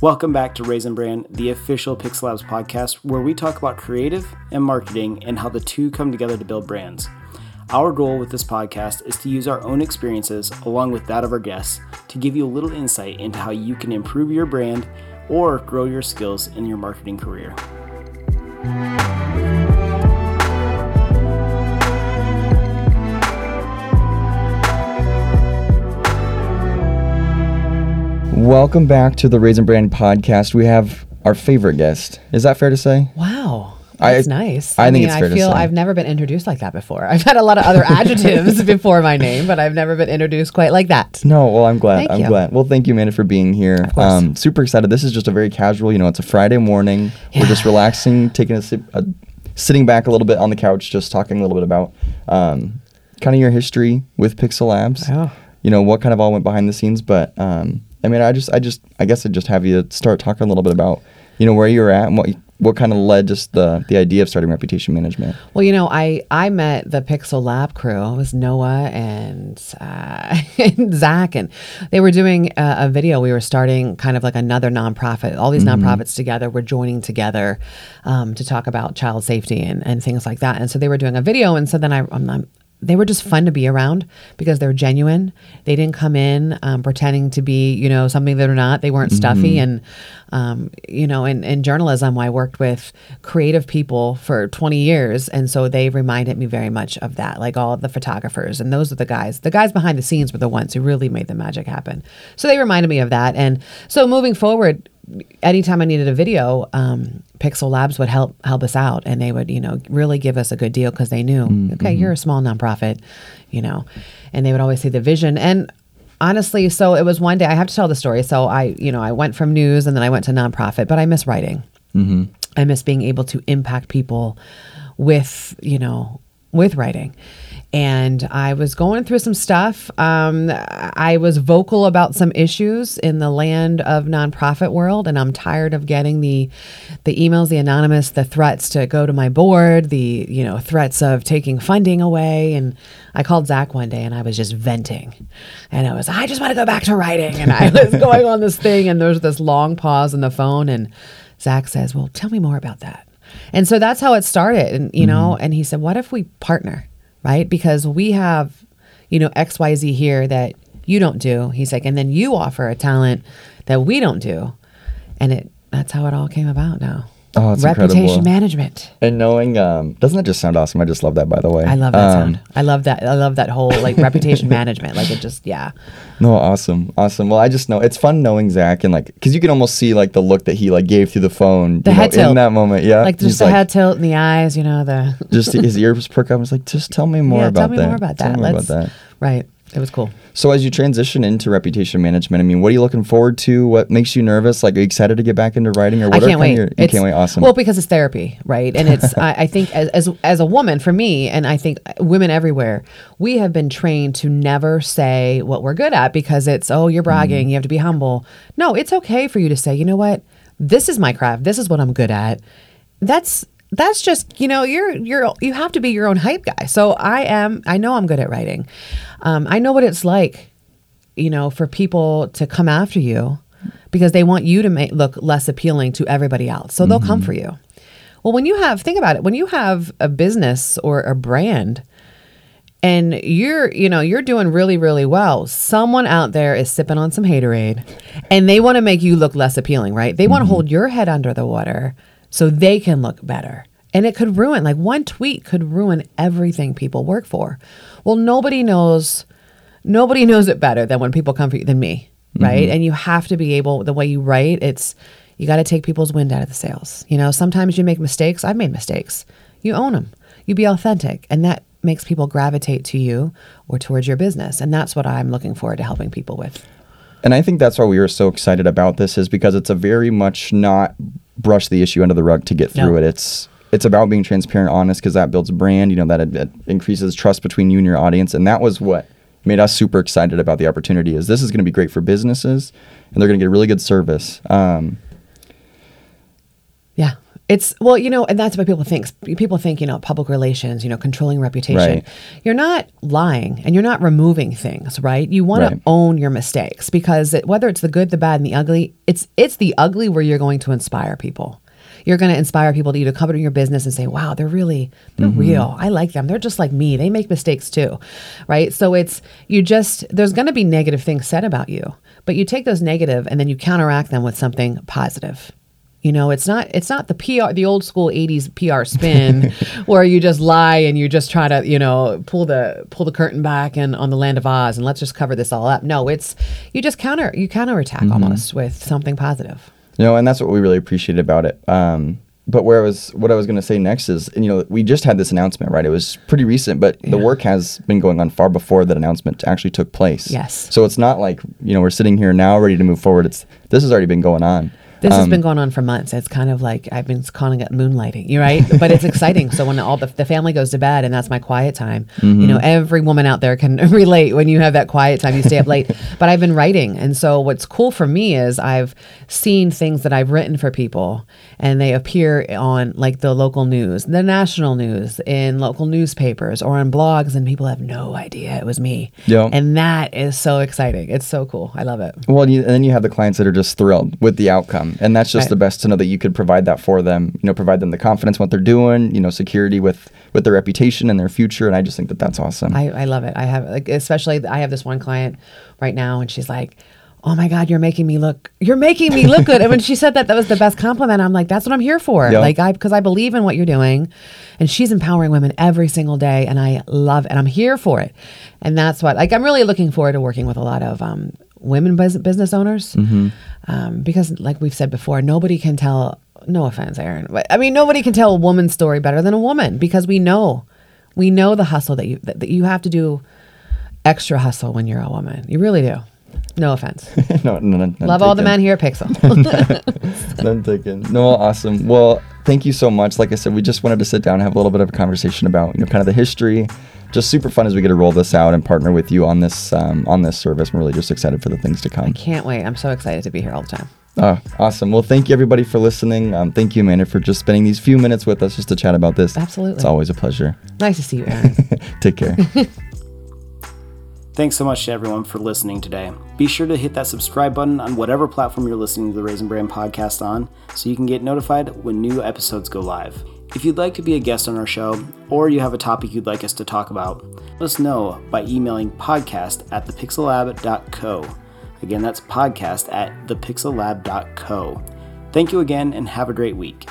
Welcome back to Raisin Brand, the official Pixel Labs podcast, where we talk about creative and marketing and how the two come together to build brands. Our goal with this podcast is to use our own experiences, along with that of our guests, to give you a little insight into how you can improve your brand or grow your skills in your marketing career. Welcome back to the Raisin Brand podcast. We have our favorite guest. Is that fair to say? Wow. I- nice. I think mean, it's fair I to feel say. I've never been introduced like that before. I've had a lot of other adjectives before my name, but I've never been introduced quite like that. No, well, I'm glad. Thank I'm you. glad. Well, thank you, Amanda, for being here. Um, course. super excited. This is just a very casual, you know, it's a Friday morning. We're just relaxing, taking a, sip, uh sitting back a little bit on the couch, just talking a little bit about um, kind of your history with Pixel Labs. Oh. You know, what kind of all went behind the scenes. But um, I mean, I just, I just, I guess I'd just have you start talking a little bit about, you know, where you're at and what, what kind of led just the, the idea of starting reputation management. Well, you know, I I met the Pixel Lab crew. It was Noah and, uh, and Zach, and they were doing a, a video. We were starting kind of like another nonprofit. All these nonprofits together were joining together um, to talk about child safety and, and things like that. And so they were doing a video, and so then I, I'm, I'm they were just fun to be around because they're genuine. They didn't come in um, pretending to be, you know, something that they're not. They weren't stuffy. And, um, you know, in, in journalism, I worked with creative people for 20 years. And so they reminded me very much of that, like all of the photographers. And those are the guys. The guys behind the scenes were the ones who really made the magic happen. So they reminded me of that. And so moving forward, anytime I needed a video, um, Pixel Labs would help help us out, and they would, you know, really give us a good deal because they knew, okay, you're a small nonprofit, you know, and they would always see the vision. And honestly, so it was one day. I have to tell the story. So I, you know, I went from news and then I went to nonprofit, but I miss writing. I miss being able to impact people with, you know, with writing. And I was going through some stuff. Um, I was vocal about some issues in the land of nonprofit world, and I'm tired of getting the the emails, the anonymous, the threats to go to my board, the you know threats of taking funding away. And I called Zach one day, and I was just venting, and I was I just want to go back to writing, and I was going on this thing, and there's this long pause in the phone, and Zach says, "Well, tell me more about that." And so that's how it started. And, you know, and he said, what if we partner, right? Because we have, you know, XYZ here that you don't do. He's like, and then you offer a talent that we don't do. And it, that's how it all came about now. Oh, it's Reputation incredible. management. And knowing, um, doesn't that just sound awesome? I just love that, by the way. I love that Um, sound. I love that. I love that whole like reputation management. Like it just, yeah. No, awesome, awesome. Well, I just know it's fun knowing Zach and like, because you can almost see like the look that he like gave through the phone. The you know, head tilt. in that moment. Yeah, Like He's just the head tilt in the eyes, you know, the. just his ears perk up. I was like, just tell me more yeah, about tell me that. more about that. Tell me Let's, about that. Right. It was cool. So as you transition into reputation management, I mean, what are you looking forward to? What makes you nervous? Like, are you excited to get back into writing, or what I can't wait. your? You It's- can't wait. Awesome. Well, because it's therapy, right? And it's I, I think as, as as a woman, for me, and I think women everywhere, we have been trained to never say what we're good at because it's oh you're bragging, Mm-hmm. you have to be humble. No, it's okay for you to say, you know what, this is my craft, this is what I'm good at. That's that's just you know you're you're you have to be your own hype guy. So I am. I know I'm good at writing. Um, I know what it's like you know, for people to come after you because they want you to make look less appealing to everybody else. So they'll come for you. Well, when you have think about it, when you have a business or a brand and you're, you know, you're doing really really well, someone out there is sipping on some haterade and they want to make you look less appealing, right? They want to hold your head under the water so they can look better. And it could ruin like one tweet could ruin everything people work for. Well, nobody knows nobody knows it better than when people come for you than me mm-hmm. right? And you have to be able the way you write it's you got to take people's wind out of the sails. You know sometimes you make mistakes. I've made mistakes. You own them you be authentic. And that makes people gravitate to you or towards your business. And that's what i'm looking forward to helping people with. And I think that's why we were so excited about this is because it's a very much not brush the issue under the rug to get through No. it. It's it's about being transparent, honest, because that builds brand. You know that it, it increases trust between you and your audience, and that was what made us super excited about the opportunity. Is this is going to be great for businesses, and they're going to get really good service. Um, It's well, you know, and that's what people think. People think, you know, public relations, you know, controlling reputation. Right. You're not lying and you're not removing things, right? You want Right. to own your mistakes because it, whether it's the good, the bad, and the ugly, it's it's the ugly where you're going to inspire people. You're going to inspire people to you to come into your business and say, "Wow, they're really they're mm-hmm. real. I like them. They're just like me. They make mistakes too." Right? So it's you just there's going to be negative things said about you, but you take those negative and then you counteract them with something positive. You know, it's not it's not the PR the old school 80s PR spin where you just lie and you just try to, you know, pull the pull the curtain back and on the land of Oz and let's just cover this all up. No, it's you just counter you counterattack almost with something positive. You know, and that's what we really appreciated about it. Um, but where I was, what I was going to say next is, you know, we just had this announcement, right? It was pretty recent, but the work has been going on far before that announcement actually took place. Yes. So it's not like you know we're sitting here now ready to move forward. It's this has already been going on. This has Um, been going on for months. It's kind of like I've been calling it moonlighting, you're right? but it's exciting. So when all the, the family goes to bed and that's my quiet time, you Mm-hmm. know, every woman out there can relate when you have that quiet time, you stay up late. But I've been writing. And so what's cool for me is I've seen things that I've written for people and they appear on like the local news, the national news, in local newspapers or on blogs, and people have no idea it was me. Yeah. And that is so exciting. It's so cool. I love it. Well, you, and then you have the clients that are just thrilled with the outcome, and that's just Right. the best to know that you could provide that for them. You know, provide them the confidence what they're doing. You know, security with with their reputation and their future, and I just think that that's awesome. I, I love it. I have like especially I have this one client right now and she's like, "Oh my god, you're making me look you're making me look good." and when she said that that was the best compliment, I'm like, "That's what I'm here for." Yeah. Like I because I believe in what you're doing. And she's empowering women every single day and I love it and I'm here for it. And that's what like I'm really looking forward to working with a lot of um women business owners. Um, because like we've said before, nobody can tell no offense, Aaron, but I mean nobody can tell a woman's story better than a woman because we know we know the hustle that you that, that you have to do extra hustle when you're a woman. You really do. No offense. no, no, no, Love all the men here at Pixel. None taken. No, awesome. Well, thank you so much. Like I said, we just wanted to sit down and have a little bit of a conversation about you know kind of the history. Just super fun as we get to roll this out and partner with you on this um, on this service. I'm really just excited for the things to come. Can't wait. I'm so excited to be here all the time. Oh, awesome. Well, thank you everybody for listening. Um, thank you, Amanda, for just spending these few minutes with us just to chat about this. Absolutely. It's always a pleasure. Nice to see you, Aaron. Take care. Thanks so much to everyone for listening today. Be sure to hit that subscribe button on whatever platform you're listening to the Raisin Brand podcast on so you can get notified when new episodes go live. If you'd like to be a guest on our show or you have a topic you'd like us to talk about, let us know by emailing podcast at thepixellab.co. Again, that's podcast at thepixellab.co. Thank you again and have a great week.